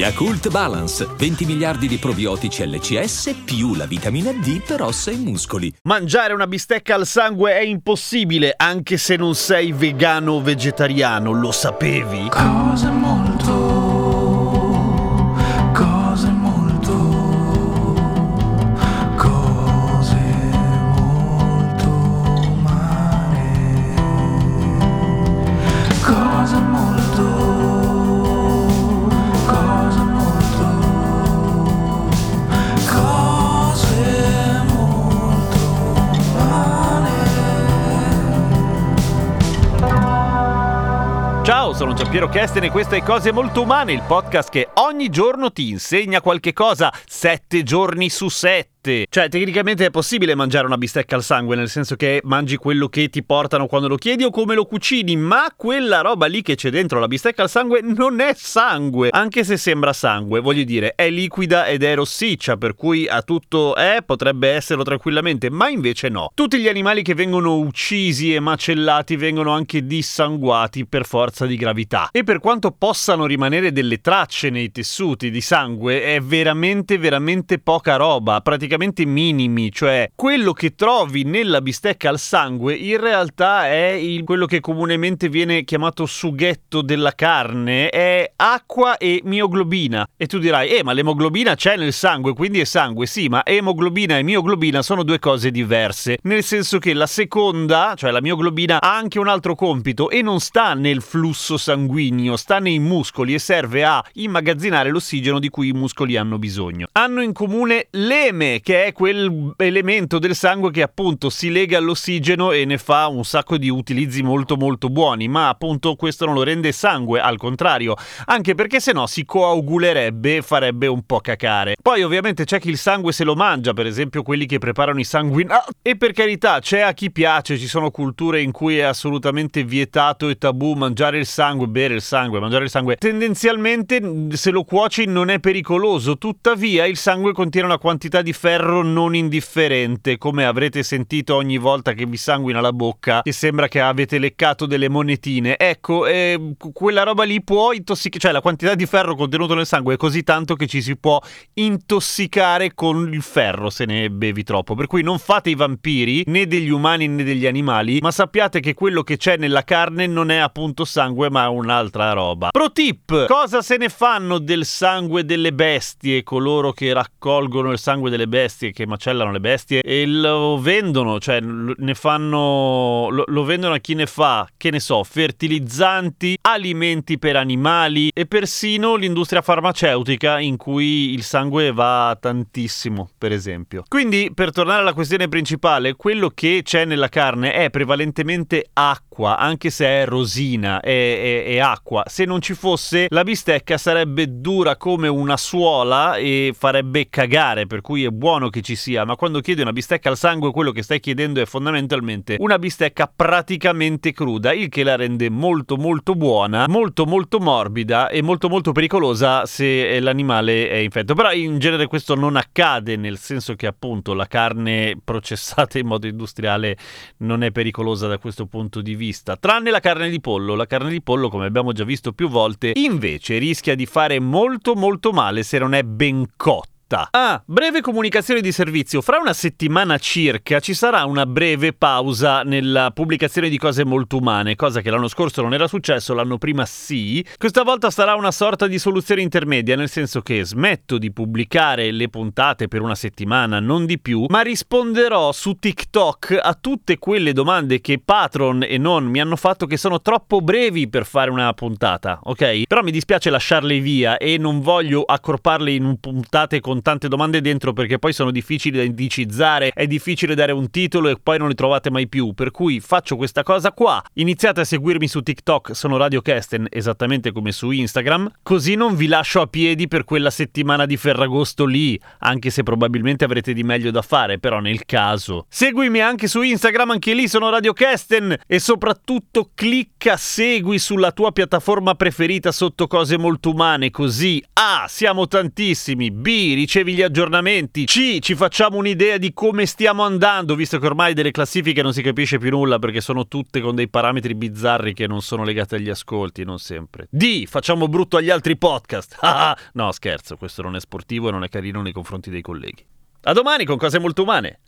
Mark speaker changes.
Speaker 1: Yakult Balance, 20 miliardi di probiotici LCS più la vitamina D per ossa e muscoli.
Speaker 2: Mangiare una bistecca al sangue è impossibile anche se non sei vegano o vegetariano, lo sapevi?
Speaker 3: Cose molto,
Speaker 2: sono Giampiero Kesten e questo è Cose Molto Umane, il podcast che ogni giorno ti insegna qualche cosa, sette giorni su sette. Cioè, tecnicamente è possibile mangiare una bistecca al sangue, nel senso che mangi quello che ti portano quando lo chiedi o come lo cucini, ma quella roba lì che c'è dentro la bistecca al sangue non è sangue, anche se sembra sangue, voglio dire, è liquida ed è rossiccia, per cui a tutto è, potrebbe esserlo tranquillamente, ma invece no. Tutti gli animali che vengono uccisi e macellati vengono anche dissanguati per forza di gravità. E per quanto possano rimanere delle tracce nei tessuti di sangue, è veramente, veramente poca roba, praticamente minimi, cioè quello che trovi nella bistecca al sangue in realtà è il- quello che comunemente viene chiamato sughetto della carne, è acqua e mioglobina. E tu dirai, eh, ma l'emoglobina c'è nel sangue, quindi è sangue. Sì, ma emoglobina e mioglobina sono due cose diverse, nel senso che la seconda, cioè la mioglobina, ha anche un altro compito e non sta nel flusso sanguigno, sta nei muscoli e serve a immagazzinare l'ossigeno di cui i muscoli hanno bisogno. Hanno in comune l'eme, che è quel elemento del sangue che appunto si lega all'ossigeno e ne fa un sacco di utilizzi molto molto buoni, ma appunto questo non lo rende sangue, al contrario, anche perché se no si coagulerebbe e farebbe un po' cacare. Poi ovviamente c'è chi il sangue se lo mangia, per esempio quelli che preparano i sanguinati. E per carità, c'è a chi piace, ci sono culture in cui è assolutamente vietato e tabù mangiare il sangue, bere il sangue, mangiare il sangue. Tendenzialmente se lo cuoci non è pericoloso, tuttavia il sangue contiene una quantità di ferro non indifferente, come avrete sentito ogni volta che vi sanguina la bocca, che sembra che avete leccato delle monetine. Ecco, eh, quella roba lì può intossicare, cioè la quantità di ferro contenuto nel sangue è così tanto che ci si può intossicare con il ferro se ne bevi troppo. Per cui non fate i vampiri, né degli umani né degli animali, ma sappiate che quello che c'è nella carne non è appunto sangue, ma un'altra roba. Pro tip: cosa se ne fanno del sangue delle bestie? Coloro che raccolgono il sangue delle bestie, che macellano le bestie e lo vendono, cioè ne fanno. Lo, lo vendono a chi ne fa, che ne so, fertilizzanti, alimenti per animali e persino l'industria farmaceutica in cui il sangue va tantissimo, per esempio. Quindi, per tornare alla questione principale, quello che c'è nella carne è prevalentemente acqua, anche se è rosina, è, è- è acqua. Se non ci fosse, la bistecca sarebbe dura come una suola e farebbe cagare, per cui è buono che ci sia, ma quando chiedi una bistecca al sangue, quello che stai chiedendo è fondamentalmente una bistecca praticamente cruda, il che la rende molto molto buona, molto molto morbida e molto molto pericolosa se l'animale è infetto. Però in genere questo non accade, nel senso che appunto la carne processata in modo industriale non è pericolosa da questo punto di vista, tranne la carne di pollo. La carne di pollo, come abbiamo già visto più volte, invece rischia di fare molto molto male se non è ben cotta. Ah, breve comunicazione di servizio. Fra una settimana circa ci sarà una breve pausa nella pubblicazione di cose molto umane, cosa che l'anno scorso non era successo, l'anno prima sì. Questa volta sarà una sorta di soluzione intermedia, nel senso che smetto di pubblicare le puntate per una settimana, non di più, ma risponderò su TikTok a tutte quelle domande che Patron e non mi hanno fatto che sono troppo brevi per fare una puntata, ok? Però mi dispiace lasciarle via e non voglio accorparle in un puntate con tante domande dentro perché poi sono difficili da indicizzare, è difficile dare un titolo e poi non li trovate mai più, per cui faccio questa cosa qua. Iniziate a seguirmi su TikTok, sono Radio Kesten, esattamente come su Instagram, così non vi lascio a piedi per quella settimana di Ferragosto lì, anche se probabilmente avrete di meglio da fare, però nel caso. Seguimi anche su Instagram, anche lì sono Radio Kesten e soprattutto clicca segui sulla tua piattaforma preferita sotto cose molto umane, così A. Siamo tantissimi, B. Ricevi gli aggiornamenti, C. Ci facciamo un'idea di come stiamo andando, visto che ormai delle classifiche non si capisce più nulla perché sono tutte con dei parametri bizzarri che non sono legati agli ascolti, non sempre. D. Facciamo brutto agli altri podcast. Ah, no, scherzo, questo non è sportivo e non è carino nei confronti dei colleghi. A domani con cose molto umane.